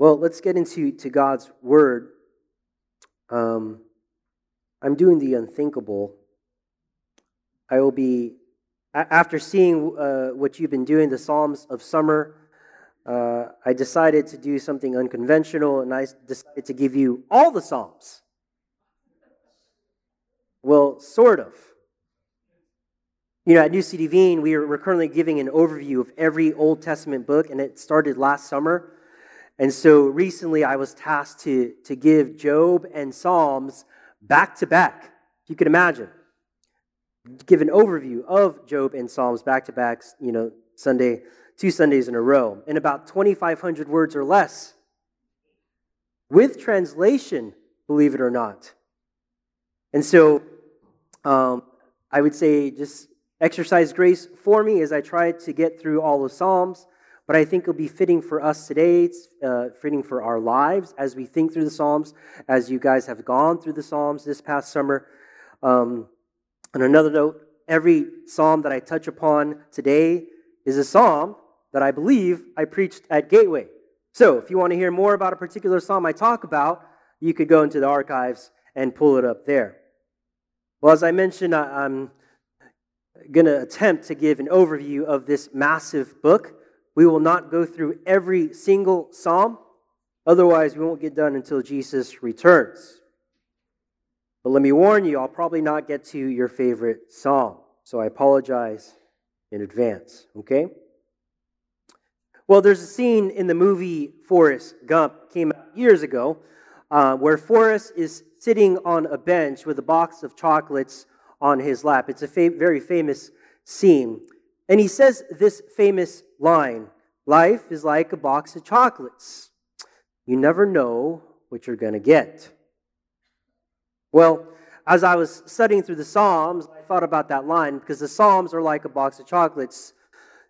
Well, let's get into to God's word. Um, I'm doing the unthinkable. I will be, after seeing uh, what you've been doing, the Psalms of Summer, uh, I decided to do something unconventional and I decided to give you all the Psalms. Well, sort of. You know, at New City Wien, we are, we're currently giving an overview of every Old Testament book, and it started last summer. And so recently I was tasked to, to give Job and Psalms back to back, you can imagine. Give an overview of Job and Psalms back to back, you know, Sunday, two Sundays in a row, in about 2,500 words or less. With translation, believe it or not. And so um, I would say just exercise grace for me as I try to get through all the Psalms but I think it'll be fitting for us today. It's uh, fitting for our lives as we think through the Psalms, as you guys have gone through the Psalms this past summer. Um, on another note, every Psalm that I touch upon today is a Psalm that I believe I preached at Gateway. So if you want to hear more about a particular Psalm I talk about, you could go into the archives and pull it up there. Well, as I mentioned, I'm going to attempt to give an overview of this massive book. We will not go through every single psalm, otherwise, we won't get done until Jesus returns. But let me warn you, I'll probably not get to your favorite psalm, so I apologize in advance, okay? Well, there's a scene in the movie Forrest Gump, came out years ago, uh, where Forrest is sitting on a bench with a box of chocolates on his lap. It's a fa- very famous scene. And he says this famous line Life is like a box of chocolates. You never know what you're going to get. Well, as I was studying through the Psalms, I thought about that line because the Psalms are like a box of chocolates.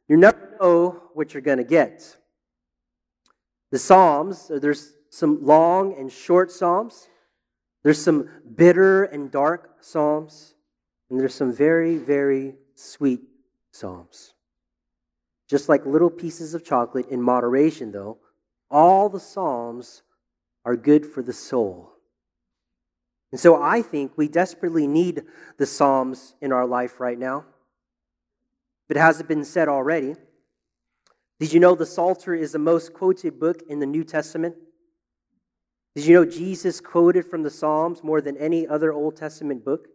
You never know what you're going to get. The Psalms, uh, there's some long and short Psalms, there's some bitter and dark Psalms, and there's some very, very sweet Psalms. Just like little pieces of chocolate in moderation, though, all the Psalms are good for the soul. And so I think we desperately need the Psalms in our life right now. But it hasn't been said already, did you know the Psalter is the most quoted book in the New Testament? Did you know Jesus quoted from the Psalms more than any other Old Testament book?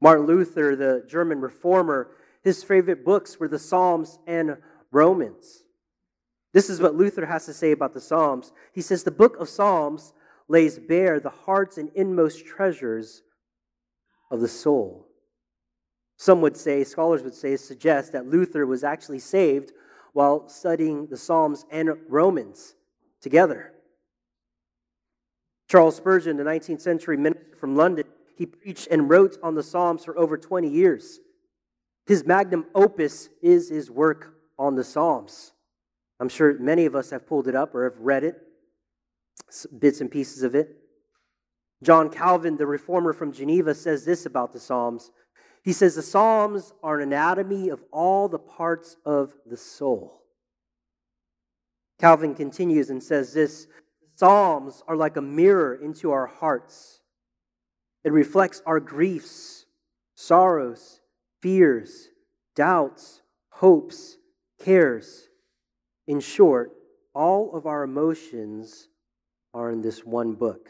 Martin Luther, the German reformer, his favorite books were the Psalms and Romans. This is what Luther has to say about the Psalms. He says the book of Psalms lays bare the hearts and inmost treasures of the soul. Some would say, scholars would say, suggest that Luther was actually saved while studying the Psalms and Romans together. Charles Spurgeon, the 19th century minister from London, he preached and wrote on the Psalms for over 20 years. His magnum opus is his work on the Psalms. I'm sure many of us have pulled it up or have read it, bits and pieces of it. John Calvin, the reformer from Geneva, says this about the Psalms. He says, The Psalms are an anatomy of all the parts of the soul. Calvin continues and says this Psalms are like a mirror into our hearts. It reflects our griefs, sorrows, fears, doubts, hopes, cares. In short, all of our emotions are in this one book.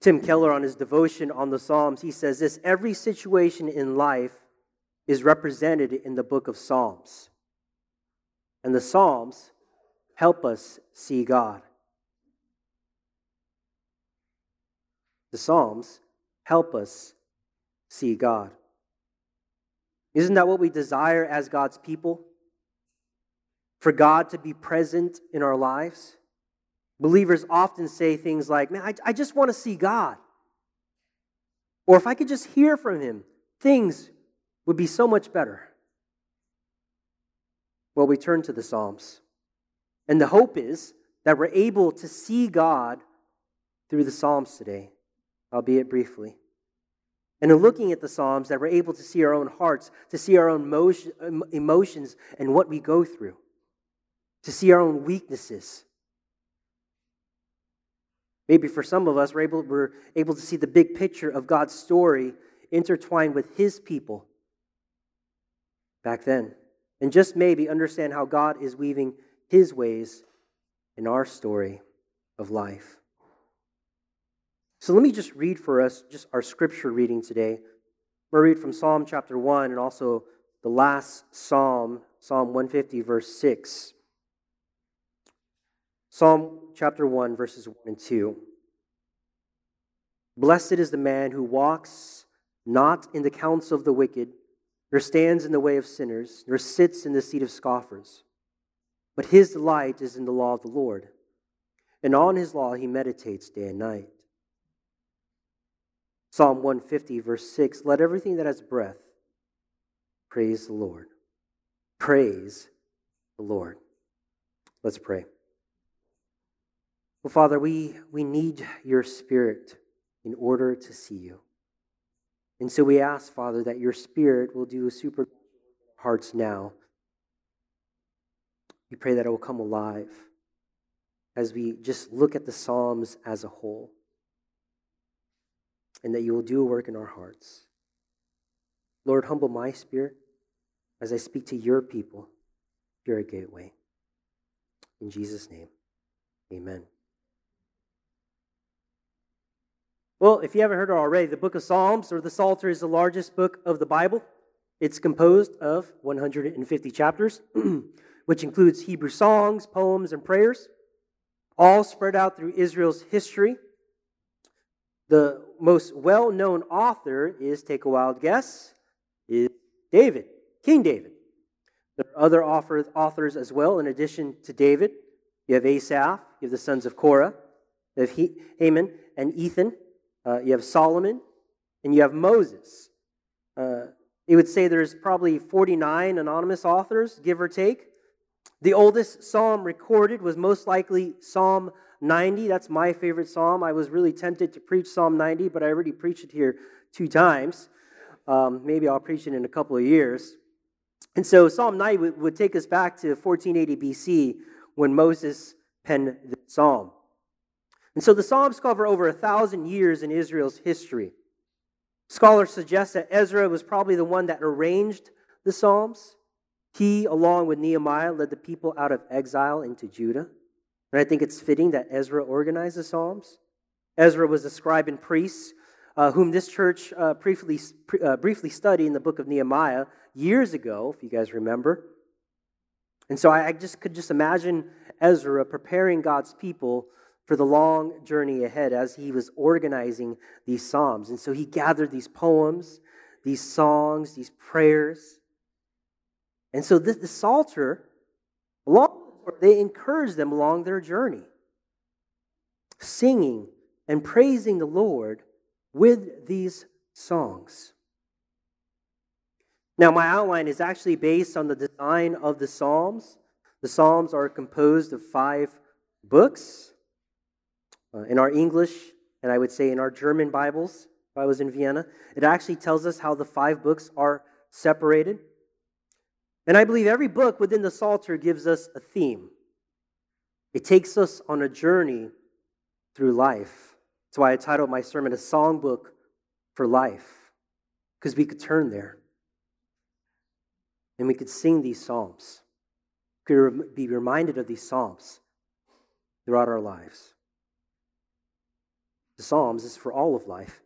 Tim Keller, on his devotion on the Psalms, he says this every situation in life is represented in the book of Psalms. And the Psalms help us see God. the Psalms help us see God. Isn't that what we desire as God's people? For God to be present in our lives? Believers often say things like, Man, I, I just want to see God. Or if I could just hear from Him, things would be so much better. Well, we turn to the Psalms. And the hope is that we're able to see God through the Psalms today albeit briefly. And in looking at the Psalms, that we're able to see our own hearts, to see our own emotions and what we go through. to see our own weaknesses. Maybe for some of us, we're able, we're able to see the big picture of God's story intertwined with His people back then. And just maybe understand how God is weaving His ways in our story of life. So let me just read for us just our scripture reading today. To read from Psalm chapter 1 and also the last psalm, Psalm 150, verse 6. Psalm chapter 1, verses 1 and 2. Blessed is the man who walks not in the counsel of the wicked, nor stands in the way of sinners, nor sits in the seat of scoffers. But his delight is in the law of the Lord, and on his law he meditates day and night. Psalm 150, verse 6 Let everything that has breath praise the Lord. Praise the Lord. Let's pray. Well, Father, we, we need your Spirit in order to see you. And so we ask, Father, that your Spirit will do a super hearts now. We pray that it will come alive as we just look at the Psalms as a whole, and that you will do a work in our hearts. Lord, humble my spirit as I speak to your people, through your gateway. In Jesus' name, amen. Well, if you haven't heard it already, the book of Psalms or the Psalter is the largest book of the Bible. It's composed of 150 chapters, which includes Hebrew songs, poems, and prayers, all spread out through Israel's history. The most well known author is, take a wild guess, is David, King David. There are other authors as well, in addition to David. You have Asaph, you have the sons of Korah, you have Heman and Ethan. Uh, you have Solomon, and you have Moses. Uh, it would say there's probably 49 anonymous authors, give or take. The oldest psalm recorded was most likely Psalm 90. That's my favorite psalm. I was really tempted to preach Psalm 90, but I already preached it here two times. Um, maybe I'll preach it in a couple of years. And so Psalm 90 would, would take us back to 1480 BC when Moses penned the psalm. And so the Psalms cover over a thousand years in Israel's history. Scholars suggest that Ezra was probably the one that arranged the Psalms. He, along with Nehemiah, led the people out of exile into Judah. And I think it's fitting that Ezra organized the Psalms. Ezra was a scribe and priest uh, whom this church uh, briefly, uh, briefly studied in the book of Nehemiah years ago, if you guys remember. And so I, just could just imagine Ezra preparing God's people for the long journey ahead as he was organizing these Psalms. And so he gathered these poems, these songs, these prayers. And so this, the Psalter, along they encouraged them along their journey, singing and praising the Lord with these songs. Now, my outline is actually based on the design of the Psalms. The Psalms are composed of five books. Uh, in our English, and I would say in our German Bibles, if I was in Vienna, it actually tells us how the five books are separated. And I believe every book within the Psalter gives us a theme. It takes us on a journey through life. That's why I titled my sermon A Songbook for Life, because we could turn there and we could sing these psalms, we could be reminded of these psalms throughout our lives. The Psalms is for all of life,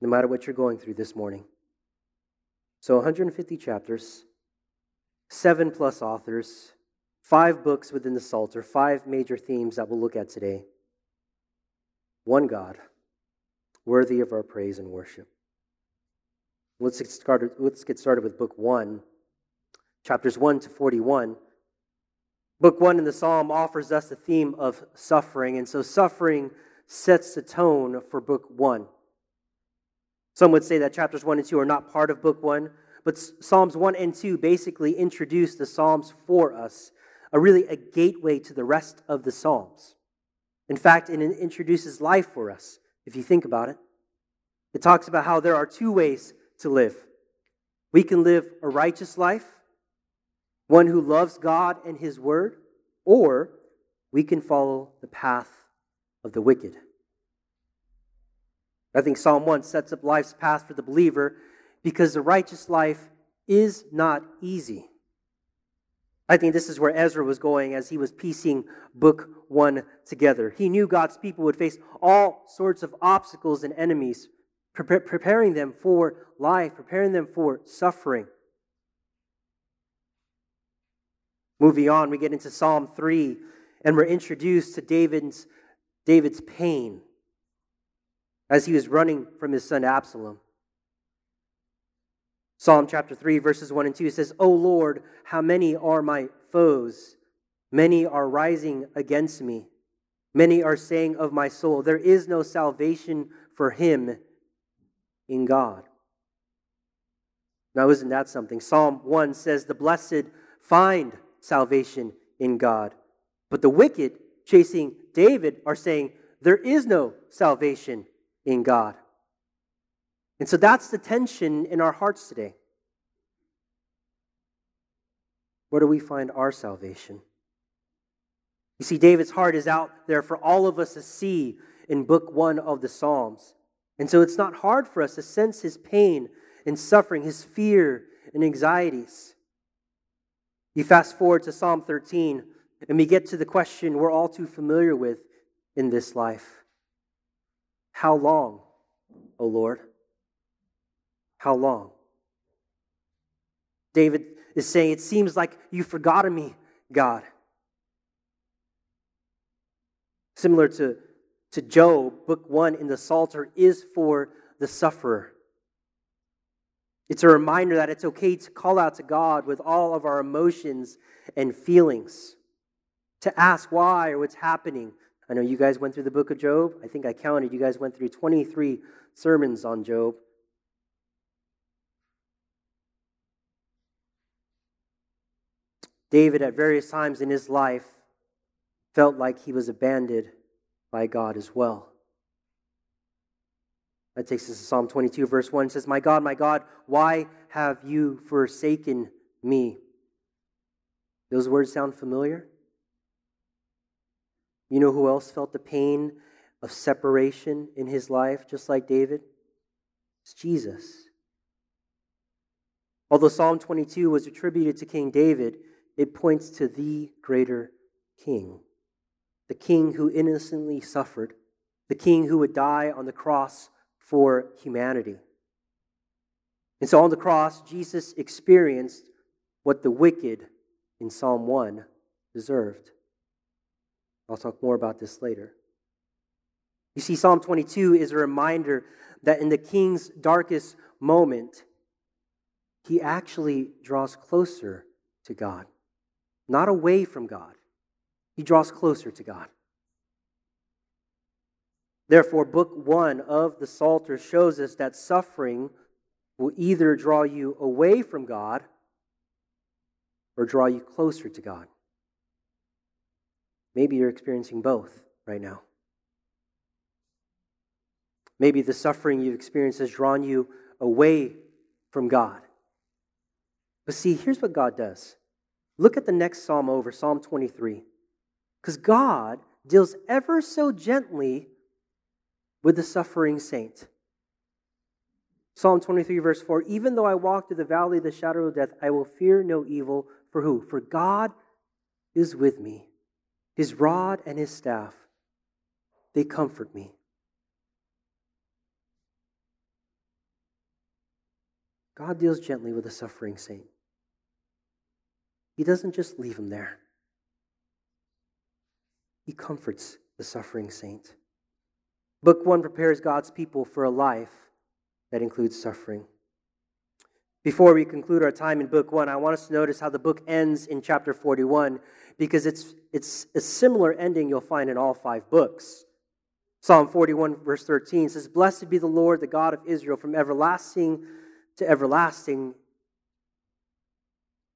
no matter what you're going through this morning. So, 150 chapters, seven plus authors, five books within the Psalter, five major themes that we'll look at today. One God, worthy of our praise and worship. Let's get started, let's get started with book one, chapters 1 to 41. Book one in the Psalm offers us the theme of suffering, and so suffering sets the tone for book one. Some would say that chapters one and two are not part of book one, but Psalms one and two basically introduce the Psalms for us, a really a gateway to the rest of the Psalms. In fact, it introduces life for us, if you think about it. It talks about how there are two ways to live. We can live a righteous life, one who loves God and His Word, or we can follow the path of the wicked. I think Psalm 1 sets up life's path for the believer because the righteous life is not easy. I think this is where Ezra was going as he was piecing book one together. He knew God's people would face all sorts of obstacles and enemies, preparing them for life, preparing them for suffering. Moving on, we get into Psalm 3, and we're introduced to David's, David's pain as he was running from his son Absalom. Psalm chapter 3, verses 1 and 2 says, O Lord, how many are my foes? Many are rising against me. Many are saying of my soul, There is no salvation for him in God. Now, isn't that something? Psalm 1 says, The blessed find salvation in God. But the wicked, chasing David, are saying, There is no salvation in God. And so that's the tension in our hearts today. Where do we find our salvation? You see, David's heart is out there for all of us to see in book one of the Psalms. And so it's not hard for us to sense his pain and suffering, his fear and anxieties. You fast forward to Psalm 13, and we get to the question we're all too familiar with in this life How long, O Lord? How long? David is saying, It seems like you've forgotten me, God. Similar to, to Job, book one in the Psalter is for the sufferer. It's a reminder that it's okay to call out to God with all of our emotions and feelings, to ask why or what's happening. I know you guys went through the book of Job. I think I counted. You guys went through 23 sermons on Job. David, at various times in his life, felt like he was abandoned by God as well. That takes us to Psalm 22, verse 1. It says, My God, my God, why have you forsaken me? Those words sound familiar? You know who else felt the pain of separation in his life, just like David? It's Jesus. Although Psalm 22 was attributed to King David, it points to the greater king, the king who innocently suffered, the king who would die on the cross for humanity. And so on the cross, Jesus experienced what the wicked in Psalm 1 deserved. I'll talk more about this later. You see, Psalm 22 is a reminder that in the king's darkest moment, he actually draws closer to God not away from God. He draws closer to God. Therefore, book one of the Psalter shows us that suffering will either draw you away from God or draw you closer to God. Maybe you're experiencing both right now. Maybe the suffering you've experienced has drawn you away from God. But see, here's what God does Look at the next psalm over, Psalm 23. Because God deals ever so gently with the suffering saint. Psalm 23, verse 4 Even though I walk through the valley of the shadow of death, I will fear no evil. For who? For God is with me. His rod and his staff, they comfort me. God deals gently with the suffering saint. He doesn't just leave him there, he comforts the suffering saint. Book one prepares God's people for a life that includes suffering. Before we conclude our time in book one, I want us to notice how the book ends in chapter 41 because it's, it's a similar ending you'll find in all five books. Psalm 41, verse 13 says, Blessed be the Lord, the God of Israel, from everlasting to everlasting.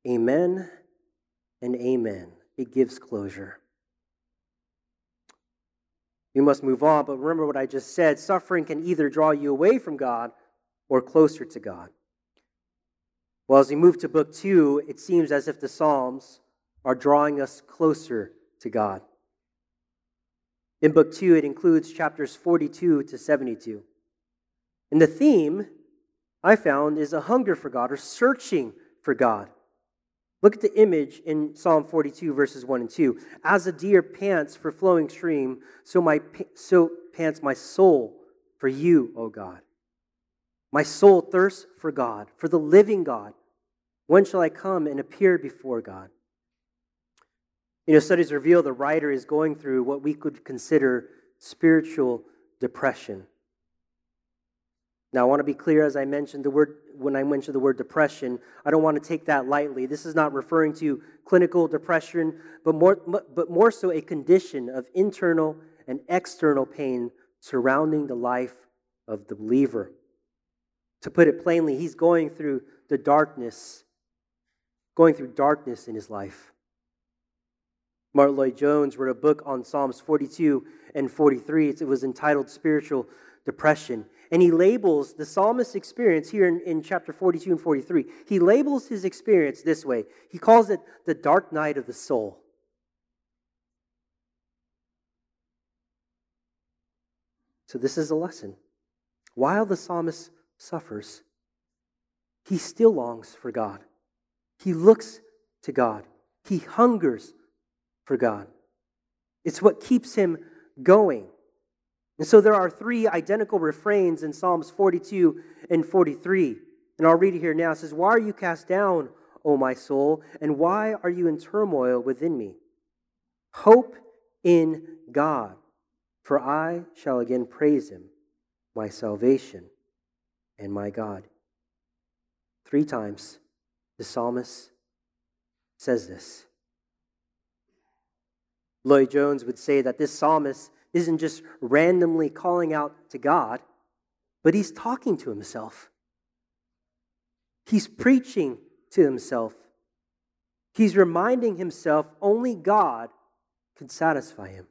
Amen and amen. It gives closure. You must move on, but remember what I just said suffering can either draw you away from God or closer to God. Well, as we move to book two, it seems as if the Psalms are drawing us closer to God. In book two, it includes chapters 42 to 72. And the theme I found is a hunger for God or searching for God. Look at the image in Psalm 42, verses 1 and 2. As a deer pants for flowing stream, so, my, so pants my soul for you, O God. My soul thirsts for God, for the living God. When shall I come and appear before God? You know, studies reveal the writer is going through what we could consider spiritual depression. Now, I want to be clear as I mentioned the word, when I mentioned the word depression, I don't want to take that lightly. This is not referring to clinical depression, but more, but more so a condition of internal and external pain surrounding the life of the believer. To put it plainly, he's going through the darkness, going through darkness in his life. Martyn Lloyd-Jones wrote a book on Psalms 42 and 43. It was entitled Spiritual Depression. And he labels the psalmist's experience here in, in chapter 42 and 43. He labels his experience this way he calls it the dark night of the soul. So, this is a lesson. While the psalmist suffers, he still longs for God. He looks to God. He hungers for God. It's what keeps him going. And so there are three identical refrains in Psalms 42 and 43. And I'll read it here now. It says, Why are you cast down, O my soul? And why are you in turmoil within me? Hope in God, for I shall again praise him, my salvation and my God. Three times the psalmist says this. Lloyd-Jones would say that this psalmist isn't just randomly calling out to God, but he's talking to himself. He's preaching to himself. He's reminding himself only God can satisfy him.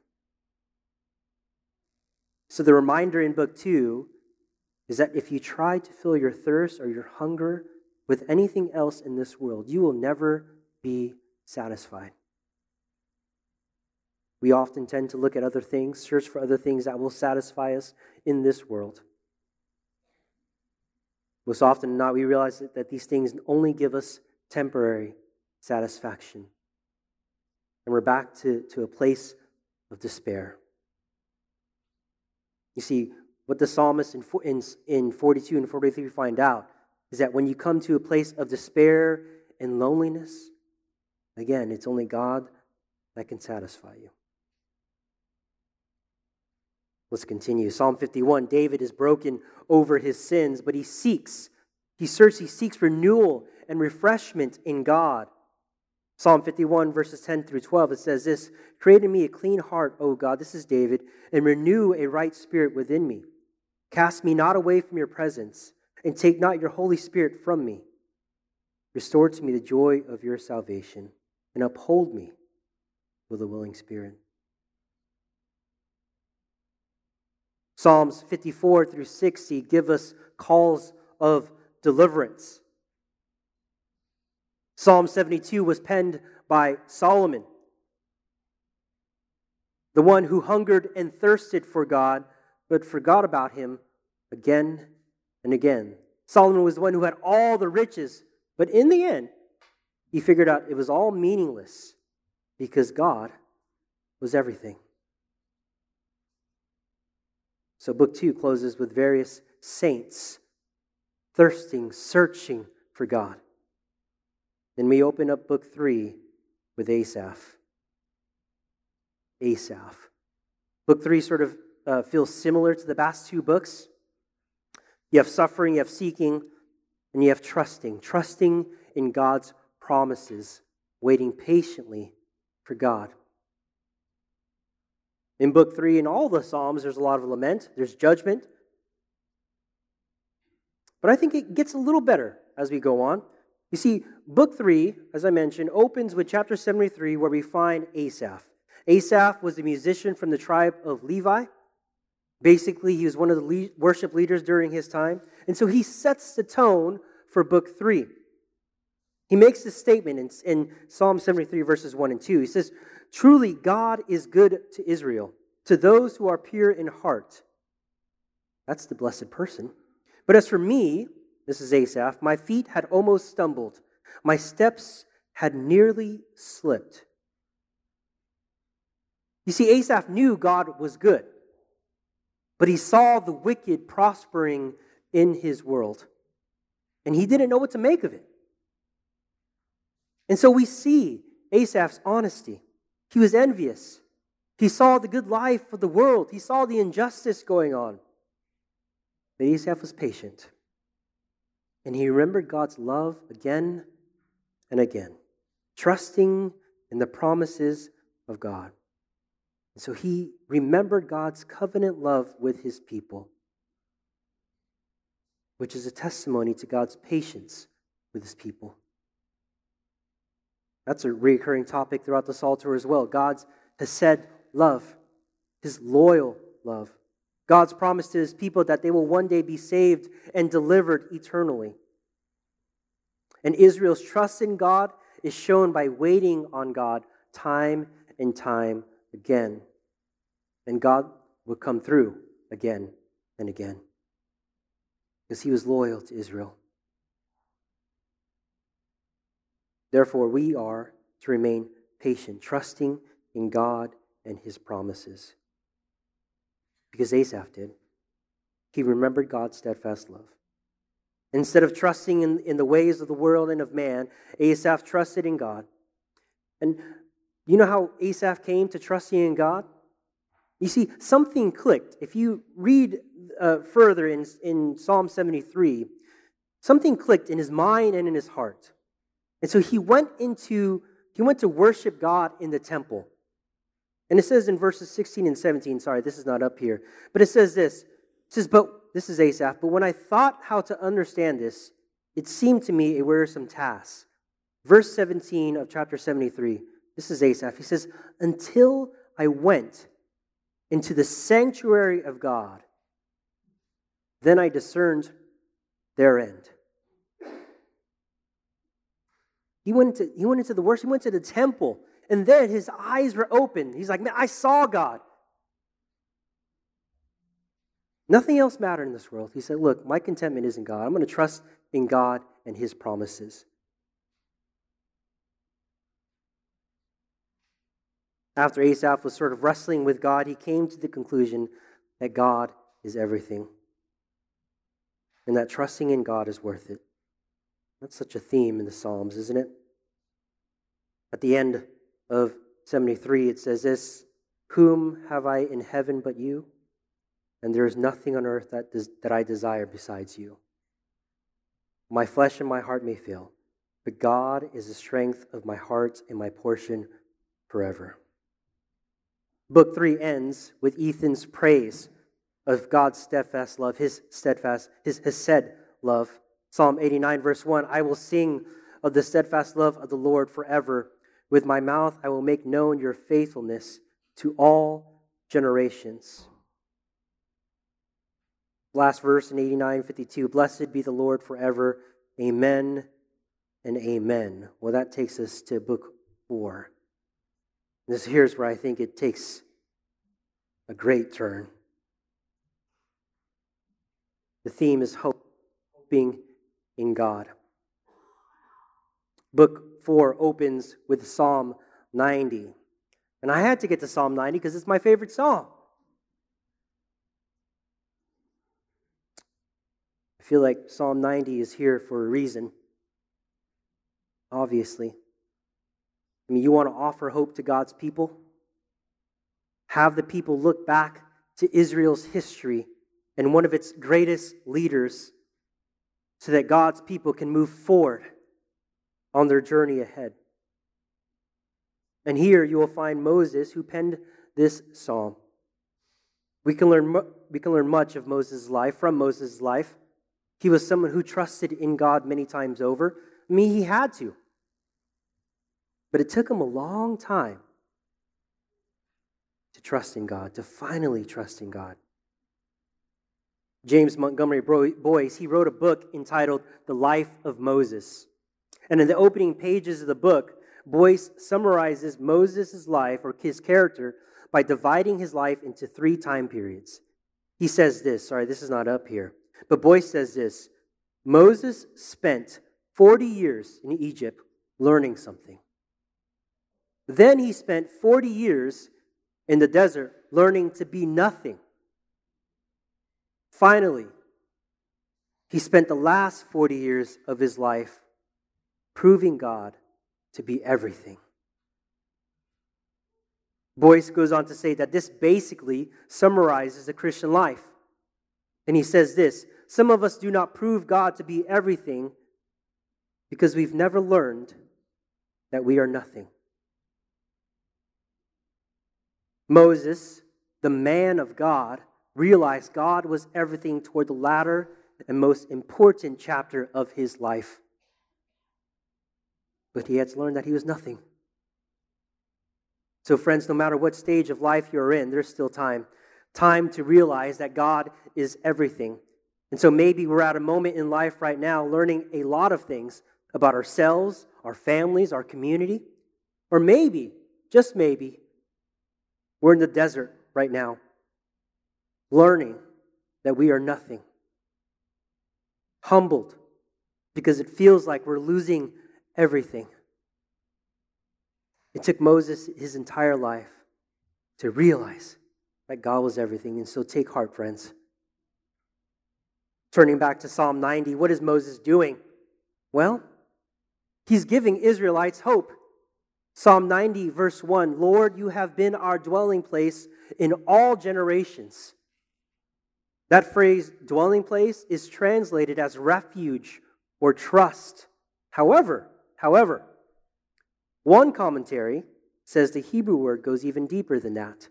So, the reminder in book two is that if you try to fill your thirst or your hunger with anything else in this world, you will never be satisfied. We often tend to look at other things, search for other things that will satisfy us in this world. Most often than not, we realize that these things only give us temporary satisfaction. And we're back to, to a place of despair. You see, what the psalmist in, in, in 42 and 43 find out is that when you come to a place of despair and loneliness, again, it's only God that can satisfy you. Let's continue. Psalm 51 David is broken over his sins, but he seeks, he searches, he seeks renewal and refreshment in God. Psalm 51, verses 10 through 12, it says this Create in me a clean heart, O God, this is David, and renew a right spirit within me. Cast me not away from your presence, and take not your Holy Spirit from me. Restore to me the joy of your salvation, and uphold me with a willing spirit. Psalms 54 through 60 give us calls of deliverance. Psalm 72 was penned by Solomon, the one who hungered and thirsted for God, but forgot about him again and again. Solomon was the one who had all the riches, but in the end, he figured out it was all meaningless because God was everything. So, book two closes with various saints thirsting, searching for God. Then we open up book three with Asaph. Asaph. Book three sort of uh, feels similar to the past two books. You have suffering, you have seeking, and you have trusting. Trusting in God's promises, waiting patiently for God. In book three, in all the Psalms, there's a lot of lament, there's judgment. But I think it gets a little better as we go on. You see, book three, as I mentioned, opens with chapter 73, where we find Asaph. Asaph was a musician from the tribe of Levi. Basically, he was one of the worship leaders during his time. And so he sets the tone for book three. He makes this statement in, in Psalm 73, verses 1 and 2. He says, Truly, God is good to Israel, to those who are pure in heart. That's the blessed person. But as for me, this is Asaph, my feet had almost stumbled, my steps had nearly slipped. You see, Asaph knew God was good, but he saw the wicked prospering in his world, and he didn't know what to make of it. And so we see Asaph's honesty. He was envious. He saw the good life of the world, he saw the injustice going on. But Asaph was patient, and he remembered God's love again and again, trusting in the promises of God. And so he remembered God's covenant love with his people, which is a testimony to God's patience with his people. That's a recurring topic throughout the Psalter as well. God's hesed love, his loyal love. God's promise to his people that they will one day be saved and delivered eternally. And Israel's trust in God is shown by waiting on God time and time again. And God would come through again and again because he was loyal to Israel. Therefore, we are to remain patient, trusting in God and his promises. Because Asaph did. He remembered God's steadfast love. Instead of trusting in, in the ways of the world and of man, Asaph trusted in God. And you know how Asaph came to trusting in God? You see, something clicked. If you read uh, further in, in Psalm 73, something clicked in his mind and in his heart. And so he went into, he went to worship God in the temple. And it says in verses 16 and 17, sorry, this is not up here, but it says this. It says, But this is Asaph, but when I thought how to understand this, it seemed to me a wearisome task. Verse 17 of chapter 73, this is Asaph. He says, Until I went into the sanctuary of God, then I discerned their end. He went into, he went into the worship, he went to the temple, and then his eyes were open. He's like, Man, I saw God. Nothing else mattered in this world. He said, Look, my contentment is in God. I'm going to trust in God and his promises. After Asaph was sort of wrestling with God, he came to the conclusion that God is everything and that trusting in God is worth it. That's such a theme in the Psalms, isn't it? At the end of 73, it says this Whom have I in heaven but you? And there is nothing on earth that, des- that I desire besides you. My flesh and my heart may fail, but God is the strength of my heart and my portion forever. Book three ends with Ethan's praise of God's steadfast love, his steadfast, his hesed love. Psalm 89, verse 1 I will sing of the steadfast love of the Lord forever. With my mouth I will make known your faithfulness to all generations. Last verse in 89, 52 Blessed be the Lord forever. Amen and amen. Well, that takes us to book four. This here's where I think it takes a great turn. The theme is hope, hoping in God. Book 4 opens with Psalm 90. And I had to get to Psalm 90 because it's my favorite psalm. I feel like Psalm 90 is here for a reason, obviously. I mean, you want to offer hope to God's people? Have the people look back to Israel's history and one of its greatest leaders so that God's people can move forward on their journey ahead. And here you will find Moses who penned this psalm. We can learn, we can learn much of Moses' life from Moses' life. He was someone who trusted in God many times over. I mean, he had to. But it took him a long time to trust in God, to finally trust in God. James Montgomery Boice, he wrote a book entitled The Life of Moses. And in the opening pages of the book, Boice summarizes Moses' life or his character by dividing his life into three time periods. He says this, sorry, this is not up here, but Boice says this Moses spent 40 years in Egypt learning something. Then he spent 40 years in the desert learning to be nothing. Finally, he spent the last 40 years of his life proving God to be everything. Boice goes on to say that this basically summarizes the Christian life. And he says this Some of us do not prove God to be everything because we've never learned that we are nothing. Moses, the man of God, realized God was everything toward the latter and most important chapter of his life. But he had to learn that he was nothing. So, friends, no matter what stage of life you're in, there's still time. Time to realize that God is everything. And so maybe we're at a moment in life right now learning a lot of things about ourselves, our families, our community. Or maybe, just maybe, we're in the desert right now, learning that we are nothing. Humbled because it feels like we're losing everything. It took Moses his entire life to realize that God was everything. And so take heart, friends. Turning back to Psalm 90, what is Moses doing? Well, he's giving Israelites hope. Psalm 90, verse 1 Lord, you have been our dwelling place in all generations. That phrase, dwelling place, is translated as refuge or trust. However, however, one commentary says the Hebrew word goes even deeper than that.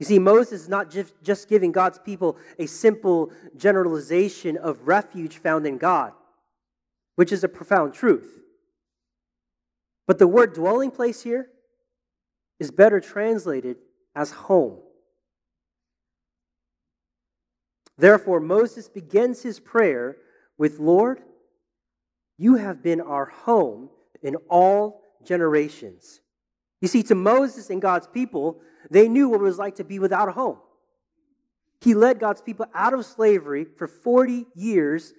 You see, Moses is not just, giving God's people a simple generalization of refuge found in God, which is a profound truth. But the word dwelling place here is better translated as home. Therefore, Moses begins his prayer with Lord, you have been our home in all generations. You see, to Moses and God's people, they knew what it was like to be without a home. He led God's people out of slavery for 40 years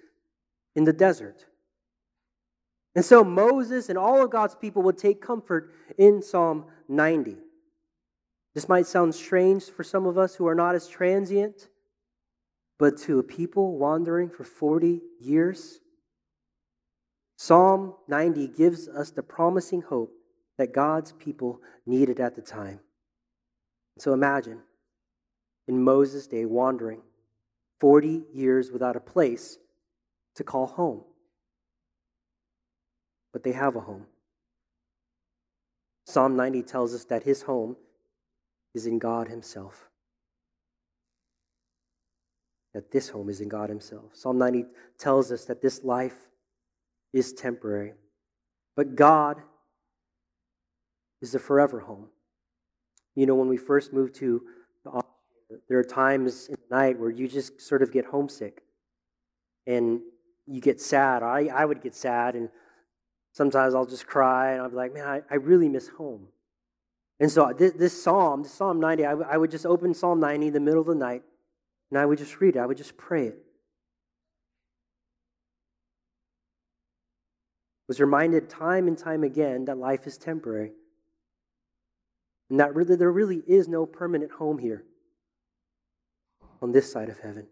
in the desert. And so Moses and all of God's people would take comfort in Psalm 90. This might sound strange for some of us who are not as transient, but to a people wandering for 40 years, Psalm 90 gives us the promising hope that God's people needed at the time. So imagine in Moses' day wandering 40 years without a place to call home. But they have a home. Psalm 90 tells us that his home is in God Himself. That this home is in God Himself. Psalm 90 tells us that this life is temporary. But God is a forever home. You know, when we first moved to the there are times in the night where you just sort of get homesick and you get sad. I, I would get sad, and sometimes I'll just cry and I'll be like, man, I, I really miss home. And so this, this psalm, this Psalm 90, I, w- I would just open Psalm 90 in the middle of the night and I would just read it. I would just pray it. was reminded time and time again that life is temporary. And that really, there really is no permanent home here on this side of heaven.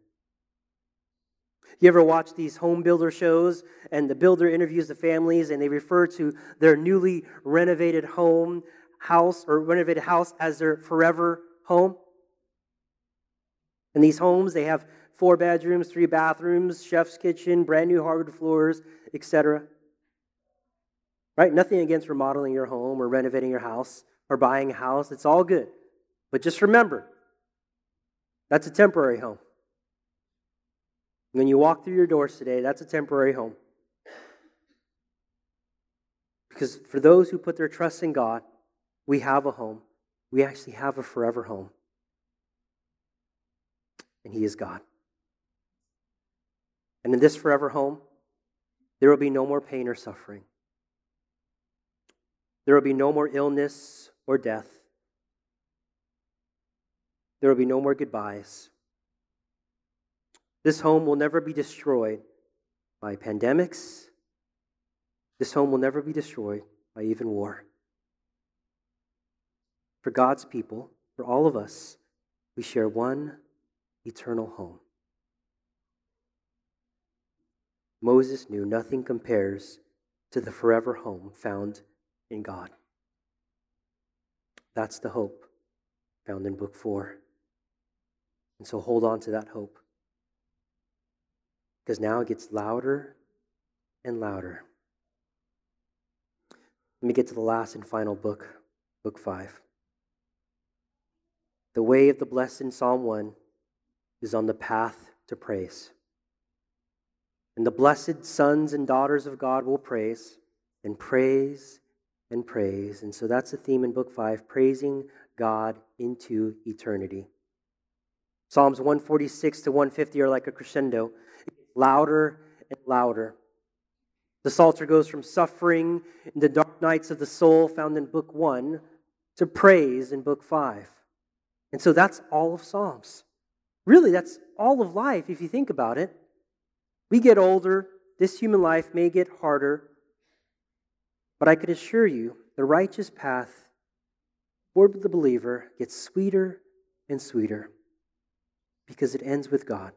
You ever watch these home builder shows and the builder interviews the families and they refer to their newly renovated home, house, or renovated house as their forever home? And these homes, they have four bedrooms, three bathrooms, chef's kitchen, brand new hardwood floors, etc. Right? Nothing against remodeling your home or renovating your house or buying a house. It's all good. But just remember, that's a temporary home. When you walk through your doors today, that's a temporary home. Because for those who put their trust in God, we have a home. We actually have a forever home. And He is God. And in this forever home, there will be no more pain or suffering. There will be no more illness or death. There will be no more goodbyes. This home will never be destroyed by pandemics. This home will never be destroyed by even war. For God's people, for all of us, we share one eternal home. Moses knew nothing compares to the forever home found in God. That's the hope found in Book 4. And so hold on to that hope. Because now it gets louder and louder. Let me get to the last and final book, Book 5. The way of the blessed in Psalm 1 is on the path to praise. And the blessed sons and daughters of God will praise and praise and praise. And so that's the theme in Book 5 praising God into eternity. Psalms 146 to 150 are like a crescendo, louder and louder. The Psalter goes from suffering in the dark nights of the soul, found in Book 1, to praise in Book 5. And so that's all of Psalms. Really, that's all of life if you think about it. We get older, this human life may get harder, but I can assure you the righteous path toward the believer gets sweeter and sweeter because it ends with God.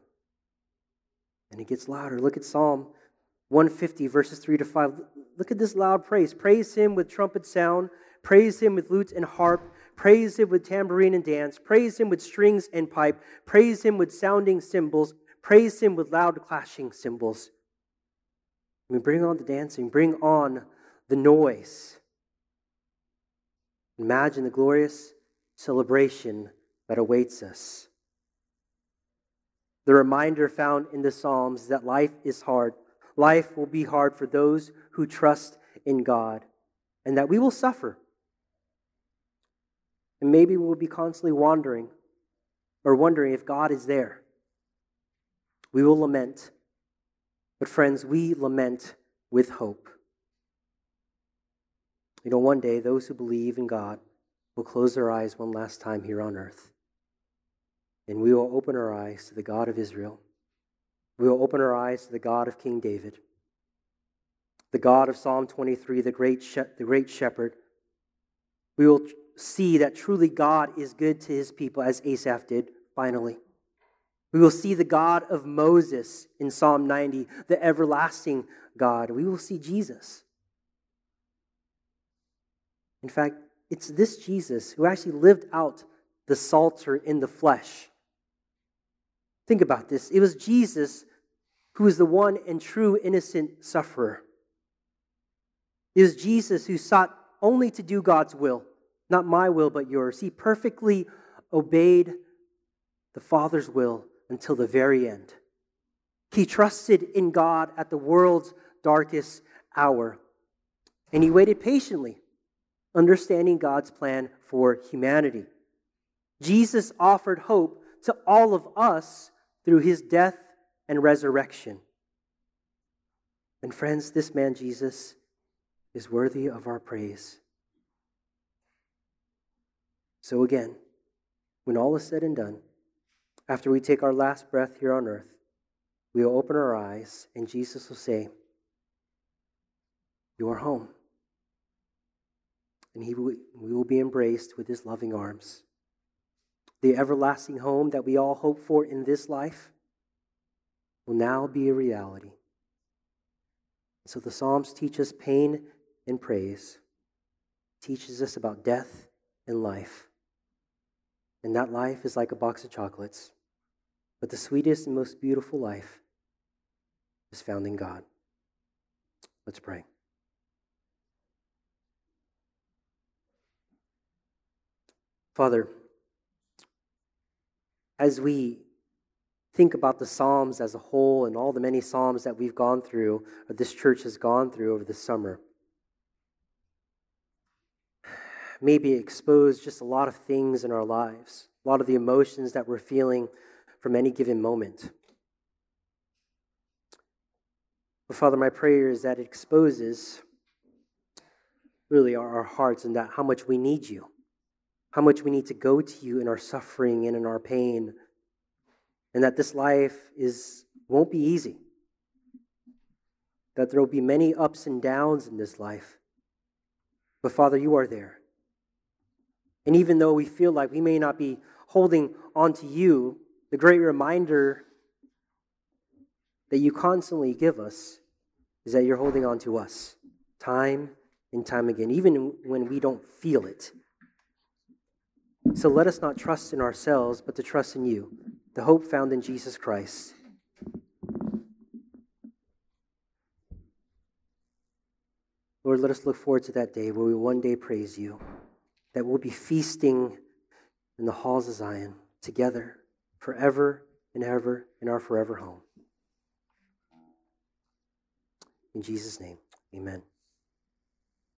And it gets louder. Look at Psalm 150, verses 3 to 5. Look at this loud praise. Praise him with trumpet sound, praise him with lute and harp, praise him with tambourine and dance, praise him with strings and pipe, praise him with sounding cymbals, Praise Him with loud clashing cymbals. Mean, bring on the dancing, bring on the noise. Imagine the glorious celebration that awaits us. The reminder found in the Psalms that life is hard. Life will be hard for those who trust in God, and that we will suffer. And maybe we'll be constantly wandering or wondering if God is there. We will lament. But, friends, we lament with hope. You know, one day those who believe in God will close their eyes one last time here on earth. And we will open our eyes to the God of Israel. We will open our eyes to the God of King David, the God of Psalm 23, the great, the great shepherd. We will see that truly God is good to his people, as Asaph did finally. We will see the God of Moses in Psalm 90, the everlasting God. We will see Jesus. In fact, it's this Jesus who actually lived out the Psalter in the flesh. Think about this. It was Jesus who was the one and true innocent sufferer. It was Jesus who sought only to do God's will, not my will, but yours. He perfectly obeyed the Father's will until the very end. He trusted in God at the world's darkest hour, and he waited patiently, understanding God's plan for humanity. Jesus offered hope to all of us through his death and resurrection. And friends, this man Jesus is worthy of our praise. So, again, when all is said and done, after we take our last breath here on earth, we will open our eyes and Jesus will say, You are home. And he will, we will be embraced with his loving arms. The everlasting home that we all hope for in this life will now be a reality. So the Psalms teach us pain and praise, teaches us about death and life. And that life is like a box of chocolates. But the sweetest and most beautiful life is found in God. Let's pray. Father, as we think about the Psalms as a whole and all the many Psalms that we've gone through, or this church has gone through over the summer, maybe expose just a lot of things in our lives, a lot of the emotions that we're feeling from any given moment. But Father, my prayer is that it exposes really our, our hearts and that how much we need you, how much we need to go to you in our suffering and in our pain, and that this life is won't be easy. That there will be many ups and downs in this life. But Father, you are there. And even though we feel like we may not be holding on to you, the great reminder that you constantly give us is that you're holding on to us time and time again, even when we don't feel it. So let us not trust in ourselves, but to trust in you, the hope found in Jesus Christ. Lord, let us look forward to that day where we one day praise you, that we'll be feasting in the halls of Zion together forever and ever in our forever home. In Jesus' name, amen.